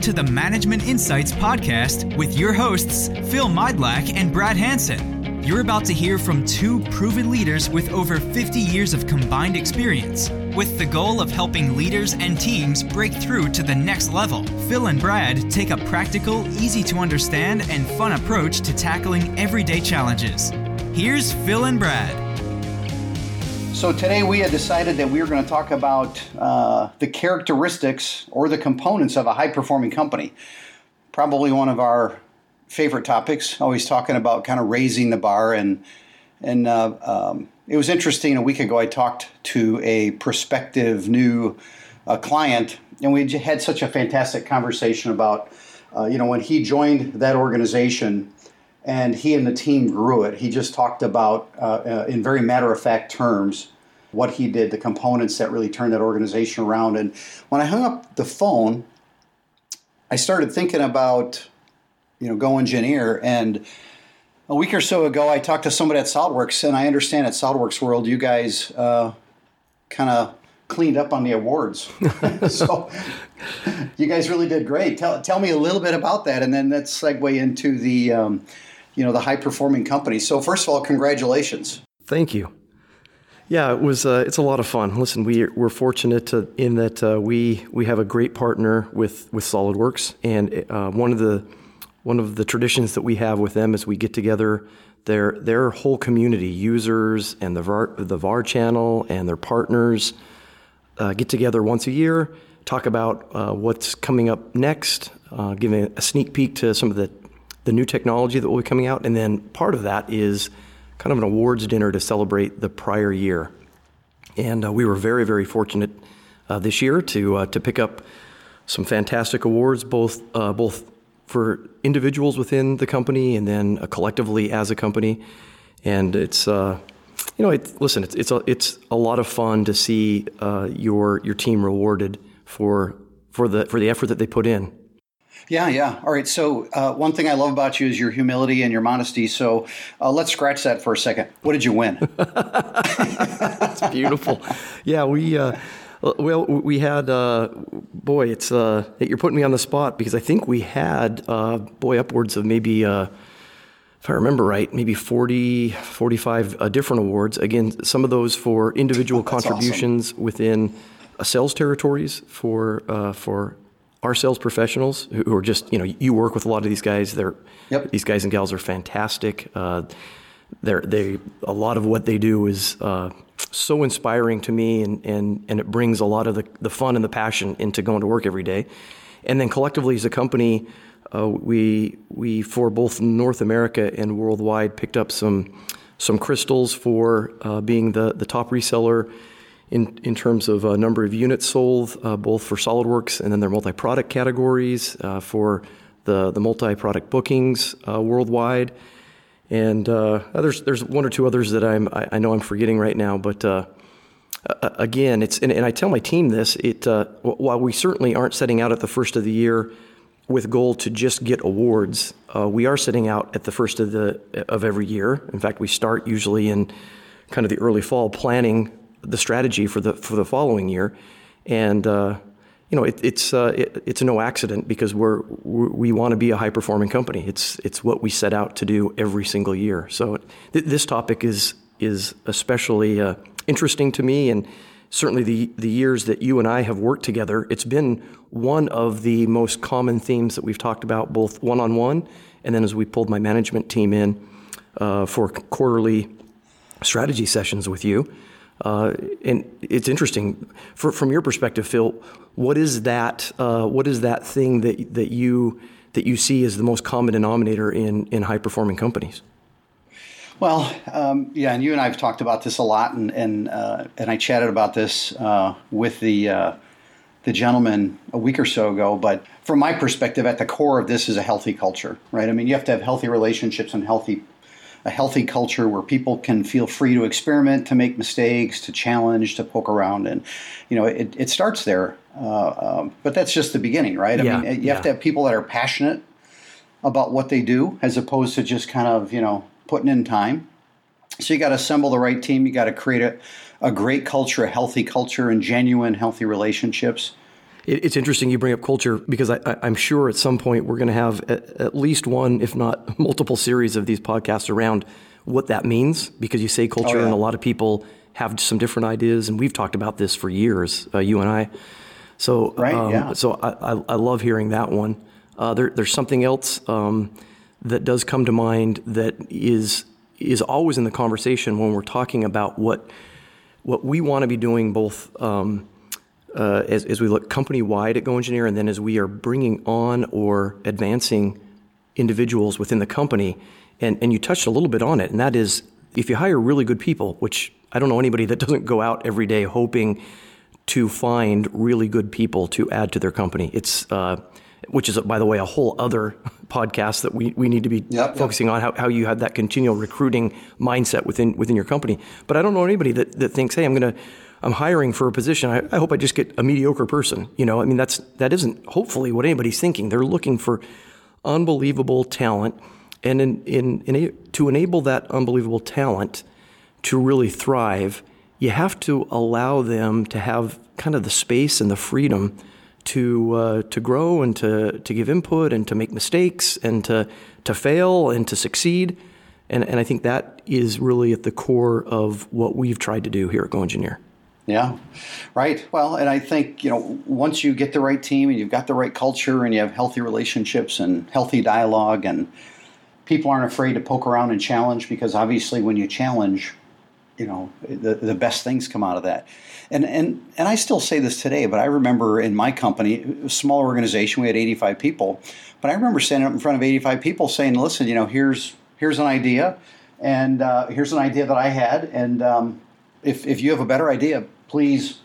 Welcome to the Management Insights Podcast with your hosts, Phil Mydlach and Brad Hansen. You're about to hear from two proven leaders with over 50 years of combined experience, with the goal of helping leaders and teams break through to the next level. Phil and Brad take a practical, easy to understand, and fun approach to tackling everyday challenges. Here's Phil and Brad. So today we had decided that we were going to talk about uh, the characteristics or the components of a high performing company. Probably one of our favorite topics. Always talking about kind of raising the bar and and uh, um, it was interesting. A week ago, I talked to a prospective new uh, client, and we had such a fantastic conversation about uh, you know when he joined that organization and he and the team grew it. He just talked about, uh, uh, in very matter of fact terms, what he did, the components that really turned that organization around. And when I hung up the phone, I started thinking about, you know, Go Engineer. And a week or so ago, I talked to somebody at SolidWorks, and I understand at SolidWorks World, you guys uh, kind of cleaned up on the awards. so you guys really did great. Tell, tell me a little bit about that, and then let's segue into the, um, you know, the high performing company. So first of all, congratulations. Thank you. Yeah, it was. Uh, it's a lot of fun. Listen, we we're fortunate to, in that uh, we we have a great partner with with SolidWorks, and uh, one of the one of the traditions that we have with them is we get together their their whole community, users and the VAR, the VAR channel and their partners, uh, get together once a year, talk about uh, what's coming up next, uh, giving a sneak peek to some of the the new technology that will be coming out, and then part of that is kind of an awards dinner to celebrate the prior year. And uh, we were very, very fortunate uh, this year to uh, to pick up some fantastic awards, both uh, both for individuals within the company and then uh, collectively as a company. And it's uh, you know, it, listen, it's it's a, it's a lot of fun to see your your team rewarded for for the for the effort that they put in. Yeah, yeah. All right. So, uh, one thing I love about you is your humility and your modesty. So, uh, let's scratch that for a second. What did you win? That's beautiful. Yeah, we. Uh, well, we had, uh, boy, it's uh, you're putting me on the spot because I think we had, uh, boy, upwards of maybe, if I remember right, maybe 40, 45 different awards. Again, some of those for individual contributions awesome. within sales territories for for our sales professionals who are just you know you work with a lot of these guys. They're yep. these guys and gals are fantastic. Uh, they're they a lot of what they do is uh, so inspiring to me, and, and and it brings a lot of the, the fun and the passion into going to work every day. And then collectively as a company, uh, we we for both North America and worldwide picked up some some crystals for uh, being the the top reseller in, in terms of a number of units sold, uh, both for SolidWorks and then their multi-product categories uh, for the, the multi-product bookings uh, worldwide. And uh, there's, there's one or two others that I'm, I, I know I'm forgetting right now, but uh, again, it's, and, and, I tell my team this, it, uh, while we certainly aren't setting out at the first of the year with goal to just get awards, we are setting out at the first of, the, of every year. In fact, we start usually in kind of the early fall planning the strategy for the for the following year, and uh, you know it, it's uh, it, it's no accident because we're, we want to be a high performing company. It's it's what we set out to do every single year. So th- this topic is is especially uh, interesting to me, and certainly the the years that you and I have worked together, it's been one of the most common themes that we've talked about, both one on one, and then as we pulled my management team in uh, for quarterly strategy sessions with you. Uh, and it's interesting for, from your perspective, Phil. What is that? Uh, what is that thing that that you that you see as the most common denominator in in high performing companies? Well, um, yeah, and you and I have talked about this a lot, and and uh, and I chatted about this uh, with the uh, the gentleman a week or so ago. But from my perspective, at the core of this is a healthy culture, right? I mean, you have to have healthy relationships and healthy a healthy culture where people can feel free to experiment, to make mistakes, to challenge, to poke around, and you know it, it starts there. Uh, um, but that's just the beginning, right? I yeah, mean, you yeah. have to have people that are passionate about what they do, as opposed to just kind of you know putting in time. So you got to assemble the right team. You got to create a, a great culture, a healthy culture, and genuine healthy relationships. It's interesting you bring up culture because I, am sure at some point we're going to have at, least one, if not multiple series of these podcasts around what that means because you say culture oh, yeah. and a lot of people have some different ideas and we've talked about this for years, uh, you and I. So, right, um, yeah. so I, I, I, love hearing that one. Uh, there, there's something else um, that does come to mind that is is always in the conversation when we're talking about what what we want to be doing both um, uh, as, as we look company wide at Go Engineer, and then as we are bringing on or advancing individuals within the company. And, and you touched a little bit on it, and that is if you hire really good people, which I don't know anybody that doesn't go out every day hoping to find really good people to add to their company. It's uh, which is, by the way, a whole other podcast that we, we need to be yep, focusing yep. on how, how you have that continual recruiting mindset within within your company. But I don't know anybody that, that thinks, hey, I'm going to I'm hiring for a position. I, I, hope I just get a mediocre person. You know, I mean, that's that isn't hopefully what anybody's thinking. They're looking for unbelievable talent, and in, in, in a, to enable that unbelievable talent to really thrive, you have to allow them to have kind of the space and the freedom to uh, to grow and to to give input and to make mistakes and to to fail and to succeed. And, and I think that is really at the core of what we've tried to do here at Go Engineer. Yeah, right. Well, and I think, you know, once you get the right team and you've got the right culture and you have healthy relationships and healthy dialogue and people aren't afraid to poke around and challenge because obviously when you challenge, you know, the, the best things come out of that. And, and, and I still say this today, but I remember in my company, a small organization, we had 85 people, but I remember standing up in front of 85 people saying, listen, you know, here's, here's an idea and uh, here's an idea that I had. And, um, if, if you have a better idea, please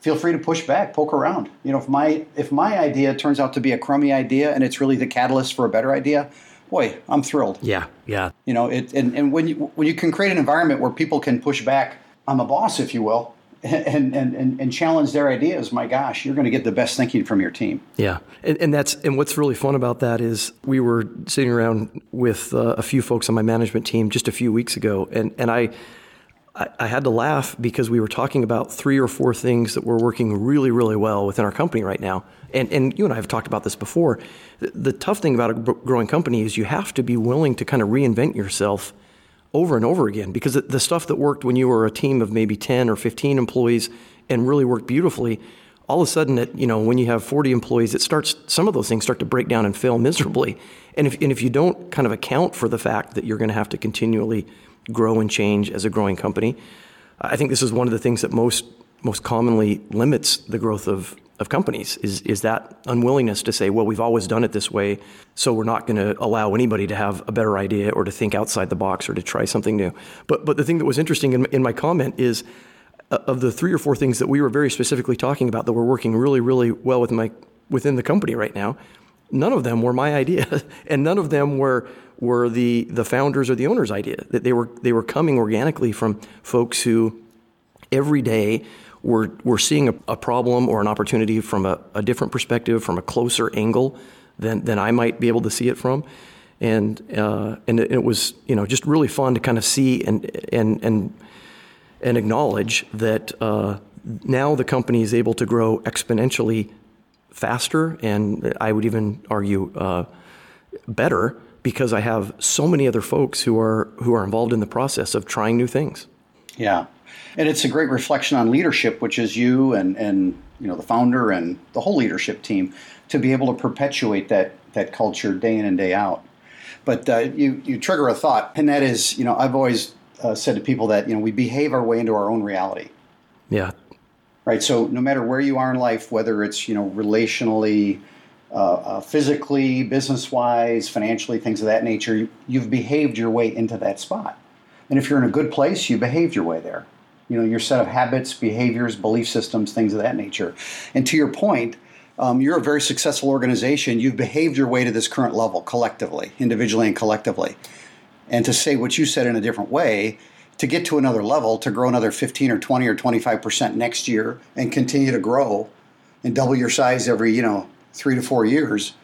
feel free to push back, poke around. You know, if my if my idea turns out to be a crummy idea and it's really the catalyst for a better idea, boy, I'm thrilled. Yeah, yeah. You know, it and, and when you when you can create an environment where people can push back on the boss, if you will, and, and, and, and challenge their ideas, my gosh, you're going to get the best thinking from your team. Yeah, and, and that's and what's really fun about that is we were sitting around with uh, a few folks on my management team just a few weeks ago, and and I I, I had to laugh because we were talking about three or four things that were working really, really well within our company right now. And, and you and I have talked about this before. The, the tough thing about a growing company is you have to be willing to kind of reinvent yourself over and over again because the stuff that worked when you were a team of maybe 10 or 15 employees and really worked beautifully all of a sudden it, you know when you have 40 employees it starts some of those things start to break down and fail miserably and if, and if you don't kind of account for the fact that you're going to have to continually grow and change as a growing company. I think this is one of the things that most most commonly limits the growth of, of companies is, is that unwillingness to say, well, we've always done it this way, so we're not going to allow anybody to have a better idea or to think outside the box or to try something new. But, but the thing that was interesting in, in my comment is uh, of the three or four things that we were very specifically talking about that were working really, really well with my, within the company right now, none of them were my idea. and none of them were were the, the founders or the owners' idea. That they were they were coming organically from folks who every day were were seeing a, a problem or an opportunity from a, a, different perspective, from a closer angle than than I might be able to see it from. And uh, and it, was you know just really fun to kind of see and and and and acknowledge that uh, now the company is able to grow exponentially faster, and I would even argue uh, better because I have so many other folks who are who are involved in the process of trying new things. Yeah, and it's a great reflection on leadership, which is you and and you know the founder and the whole leadership team to be able to perpetuate that that culture day in and day out. But uh, you you trigger a thought, and that is you know I've always uh, said to people that you know we behave our way into our own reality. Yeah. Right. So no matter where you are in life, whether it's you know relationally uh, uh, physically, business wise, financially, things of that nature, you, you've behaved your way into that spot. And if you're in a good place, you behaved your way there. You know, your set of habits, behaviors, belief systems, things of that nature. And to your point, um, you're a very successful organization. You've behaved your way to this current level collectively, individually and collectively. And to say what you said in a different way, to get to another level, to grow another 15 or 20 or 25% next year and continue to grow and double your size every, you know, three to four years,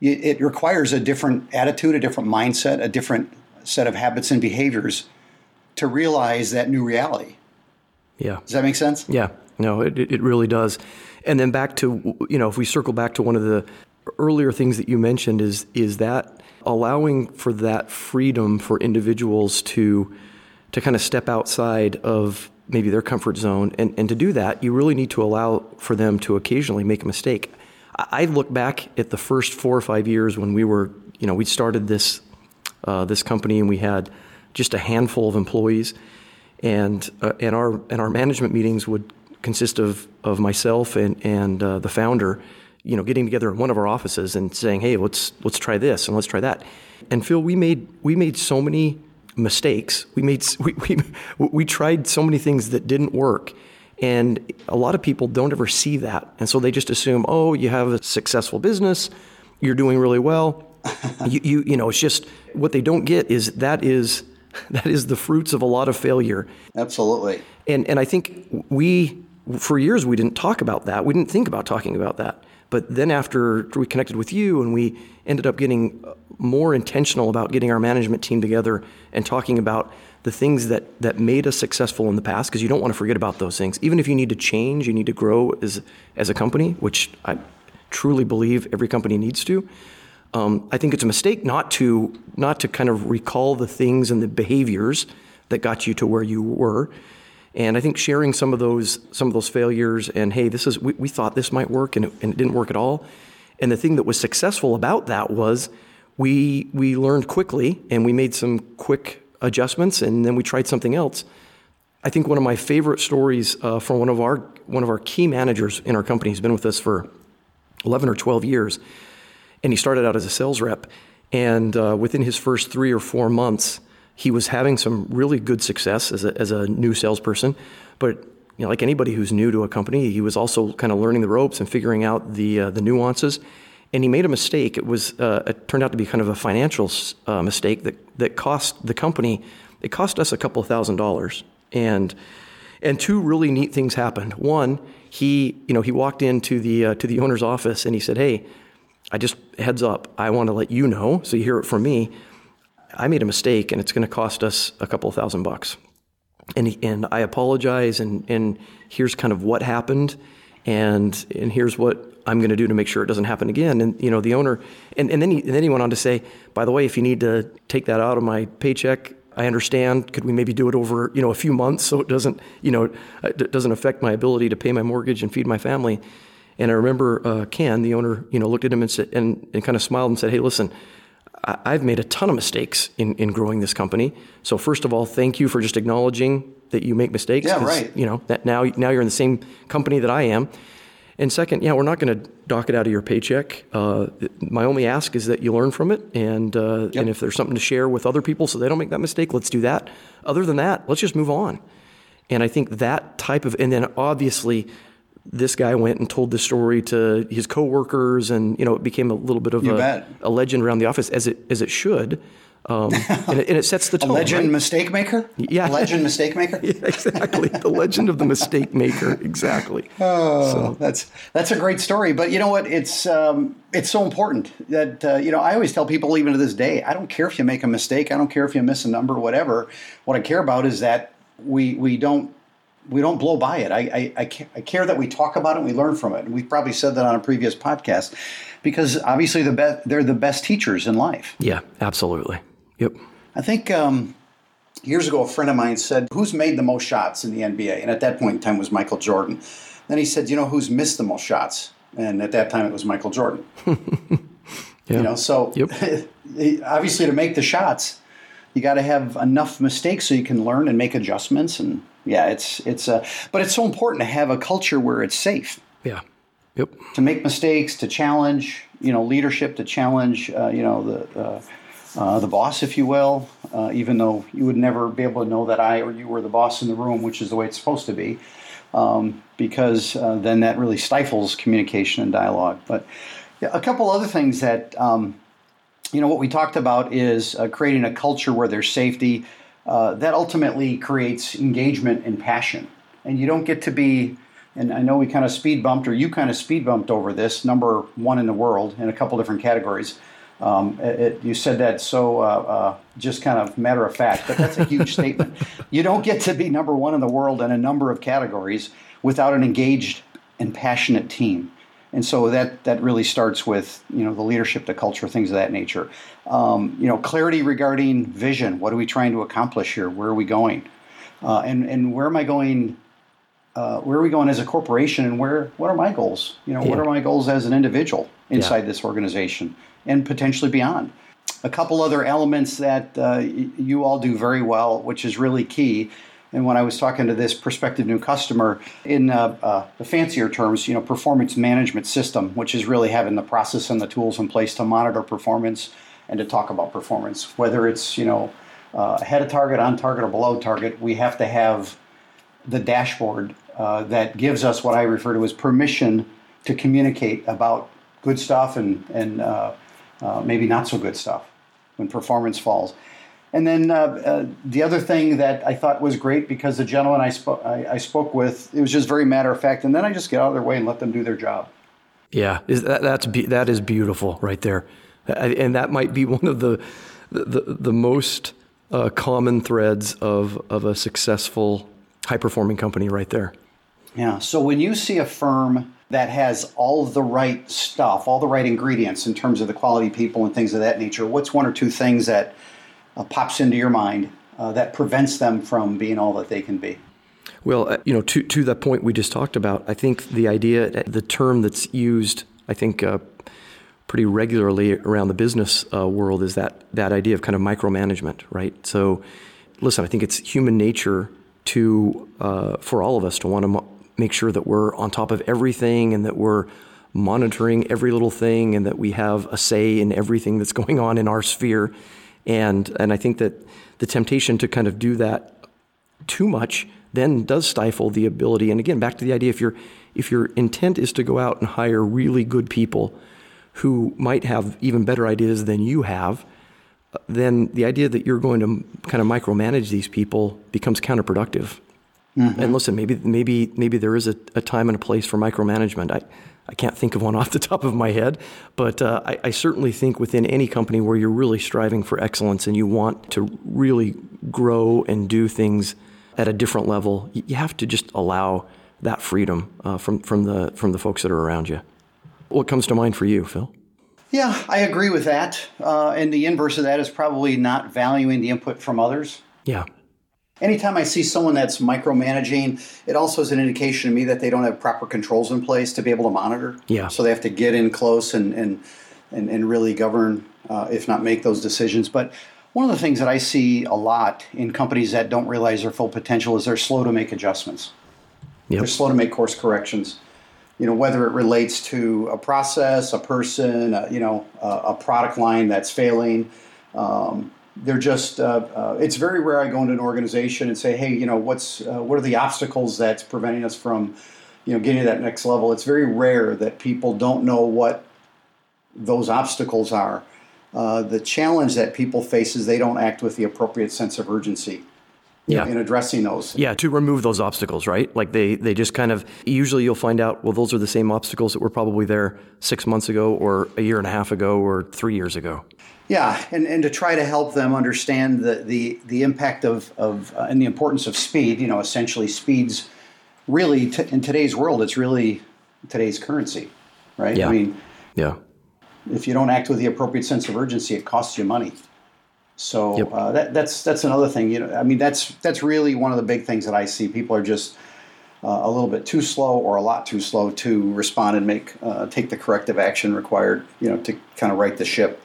it requires a different attitude, a different mindset, a different set of habits and behaviors to realize that new reality. Yeah. Does that make sense? Yeah. No, it, it really does. And then back to you know, if we circle back to one of the earlier things that you mentioned is is that allowing for that freedom for individuals to to kind of step outside of maybe their comfort zone. And, and to do that you really need to allow for them to occasionally make a mistake. I look back at the first four or five years when we were, you know, we started this uh, this company and we had just a handful of employees, and uh, and our and our management meetings would consist of of myself and and uh, the founder, you know, getting together in one of our offices and saying, hey, let's let's try this and let's try that, and Phil, we made we made so many mistakes. We made we we, we tried so many things that didn't work and a lot of people don't ever see that. And so they just assume, oh, you have a successful business, you're doing really well. you, you, you know, it's just what they don't get is that is that is the fruits of a lot of failure. Absolutely. And and I think we for years we didn't talk about that. We didn't think about talking about that. But then after we connected with you and we ended up getting more intentional about getting our management team together and talking about the things that, that made us successful in the past, because you don't want to forget about those things. Even if you need to change, you need to grow as, as a company, which I truly believe every company needs to. Um, I think it's a mistake not to not to kind of recall the things and the behaviors that got you to where you were. And I think sharing some of those some of those failures and hey, this is we, we thought this might work and it, and it didn't work at all. And the thing that was successful about that was we we learned quickly and we made some quick adjustments, and then we tried something else. I think one of my favorite stories uh, from one of our one of our key managers in our company. He's been with us for eleven or twelve years, and he started out as a sales rep. And uh, within his first three or four months, he was having some really good success as a, as a new salesperson. But you know, like anybody who's new to a company, he was also kind of learning the ropes and figuring out the uh, the nuances and he made a mistake. It was uh, it turned out to be kind of a financial uh, mistake that that cost the company. It cost us a couple thousand dollars, and and two really neat things happened. One, he you know he walked into the uh, to the owner's office and he said, "Hey, I just heads up. I want to let you know so you hear it from me. I made a mistake, and it's going to cost us a couple thousand bucks." And and I apologize, and and here's kind of what happened, and and here's what I'm going to do to make sure it doesn't happen again. And you know, the owner, and, and then he and then he went on to say, by the way, if you need to take that out of my paycheck, I understand. Could we maybe do it over you know a few months so it doesn't you know it doesn't affect my ability to pay my mortgage and feed my family? And I remember uh, Ken, the owner, you know, looked at him and said, and, and kind of smiled and said, "Hey, listen." I've made a ton of mistakes in, in growing this company. So first of all, thank you for just acknowledging that you make mistakes. Yeah, right. You know that now now you're in the same company that I am, and second, yeah, we're not going to dock it out of your paycheck. Uh, my only ask is that you learn from it, and uh, yep. and if there's something to share with other people so they don't make that mistake, let's do that. Other than that, let's just move on. And I think that type of, and then obviously, this guy went and told the story to his coworkers, and you know, it became a little bit of a, a, legend around the office, as it as it should. Um, and, it, and, it, sets the tone. a legend right? mistake maker? Yeah. Legend mistake maker? yeah, exactly. the legend of the mistake maker. Exactly. Oh, so. that's that's a great story. But you know what? It's um, it's so important that uh, you know. I always tell people, even to this day, I don't care if you make a mistake. I don't care if you miss a number, whatever. What I care about is that we we don't we don't blow by it. I, I, I, care that we talk about it and we learn from it. And we've probably said that on a previous podcast because obviously the be- they're the best teachers in life. Yeah, absolutely. Yep. I think um, years ago, a friend of mine said, Who's made the most shots in the NBA? And at that point in time was Michael Jordan. Then he said, You know, who's missed the most shots? And at that time it was Michael Jordan. yeah. You know, so yep. obviously to make the shots, you got to have enough mistakes so you can learn and make adjustments. And yeah, it's, it's, uh, but it's so important to have a culture where it's safe. Yeah. Yep. To make mistakes, to challenge, you know, leadership, to challenge, uh, you know, the, uh, uh, the boss, if you will, uh, even though you would never be able to know that I or you were the boss in the room, which is the way it's supposed to be, um, because uh, then that really stifles communication and dialogue. But yeah, a couple other things that, um, you know, what we talked about is uh, creating a culture where there's safety. Uh, that ultimately creates engagement and passion. And you don't get to be and I know we kind of speed bumped, or you kind of speed bumped over this, number one in the world in a couple different categories. Um, it, you said that so uh, uh, just kind of matter of fact, but that's a huge statement. You don't get to be number one in the world in a number of categories without an engaged and passionate team. And so that, that really starts with you know the leadership, the culture, things of that nature. Um, you know, clarity regarding vision. What are we trying to accomplish here? Where are we going? Uh, and and where am I going? Uh, where are we going as a corporation? And where what are my goals? You know, yeah. what are my goals as an individual inside yeah. this organization and potentially beyond? A couple other elements that uh, you all do very well, which is really key, and when I was talking to this prospective new customer, in uh, uh, the fancier terms, you know, performance management system, which is really having the process and the tools in place to monitor performance and to talk about performance, whether it's you know uh, ahead of target, on target, or below target, we have to have the dashboard uh, that gives us what I refer to as permission to communicate about good stuff and and uh, uh, maybe not so good stuff when performance falls. And then uh, uh, the other thing that I thought was great because the gentleman I, I, I, spoke with, it was just very matter of fact. And then I just get out of their way and let them do their job. Yeah, is that, that's be- that is beautiful right there, and that might be one of the the, the most uh, common threads of of a successful high performing company right there. Yeah. So when you see a firm that has all the right stuff, all the right ingredients in terms of the quality people and things of that nature, what's one or two things that uh, pops into your mind uh, that prevents them from being all that they can be? Well, uh, you know, to to that point we just talked about, I think the idea, the term that's used, I think, uh, pretty regularly around the business uh, world is that that idea of kind of micromanagement, right? So, listen, I think it's human nature to uh, for all of us to want to mo- make sure that we're on top of everything and that we're monitoring every little thing and that we have a say in everything that's going on in our sphere and, and I think that the temptation to kind of do that too much then does stifle the ability. And again, back to the idea if, you if your intent is to go out and hire really good people who might have even better ideas than you have, then the idea that you're going to kind of micromanage these people becomes counterproductive. Mm-hmm. And listen, maybe maybe maybe there is a, a, time and a place for micromanagement. I, I can't think of one off the top of my head, but uh, I, I, certainly think within any company where you're really striving for excellence and you want to really grow and do things at a different level, you have to just allow that freedom uh, from from the from the folks that are around you. What comes to mind for you, Phil? Yeah, I agree with that. Uh, and the inverse of that is probably not valuing the input from others. Yeah anytime I see someone that's micromanaging, it also is an indication to me that they don't have proper controls in place to be able to monitor. Yeah. So they have to get in close and and and, and really govern, uh, if not make those decisions. But one of the things that I see a lot in companies that don't realize their full potential is they're slow to make adjustments. Yep. They're slow to make course corrections. You know, whether it relates to a process, a person, uh, you know, uh, a product line that's failing. Um, they're just uh, uh, it's very rare I go into an organization and say, hey, you know, what's uh, what are the obstacles that's preventing us from, you know, getting to that next level? It's very rare that people don't know what those obstacles are. Uh, the challenge that people face is they don't act with the appropriate sense of urgency. Yeah. in addressing those. Yeah, to remove those obstacles, right? Like they they just kind of usually you'll find out well those are the same obstacles that were probably there 6 months ago or a year and a half ago or 3 years ago. Yeah, and, and to try to help them understand the the, the impact of, of uh, and the importance of speed. You know, essentially, speeds really t- in today's world, it's really today's currency, right? Yeah. I mean, yeah. If you don't act with the appropriate sense of urgency, it costs you money. So yep. uh, that, that's that's another thing. You know, I mean, that's that's really one of the big things that I see. People are just uh, a little bit too slow or a lot too slow to respond and make uh, take the corrective action required. You know, to kind of right the ship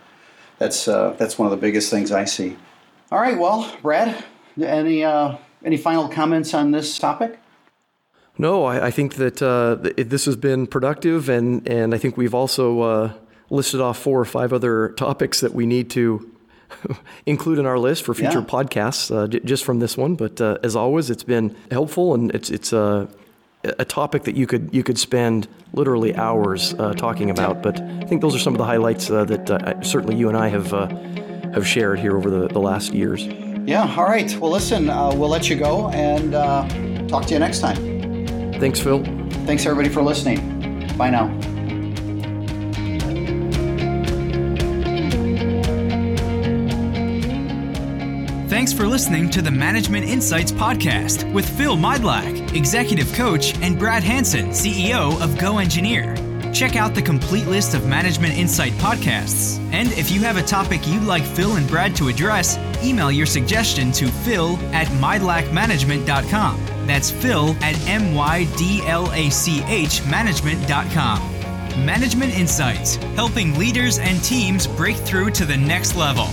that's uh, that's one of the biggest things I see. All right, well, Brad, any uh, any final comments on this topic? No, I, I think that uh, this has been productive, and and I think we've also uh, listed off four or five other topics that we need to include in our list for future yeah. podcasts, uh, j- just from this one. But uh, as always, it's been helpful, and it's it's a a topic that you could you could spend literally hours uh, talking about. But I think those are some of the highlights uh, that uh, certainly you and I have uh, have shared here over the, the last years. Yeah. All right. Well, listen, uh, we'll let you go and uh, talk to you next time. Thanks, Phil. Thanks everybody for listening. Bye now. Thanks for listening to the Management Insights Podcast with Phil Mydlach, Executive Coach, and Brad Hansen, CEO of Go Engineer. Check out the complete list of Management Insight podcasts. And if you have a topic you'd like Phil and Brad to address, email your suggestion to phil at mydlachmanagement.com. That's phil at M-Y-D-L-A-C-H management.com. Management Insights, helping leaders and teams break through to the next level.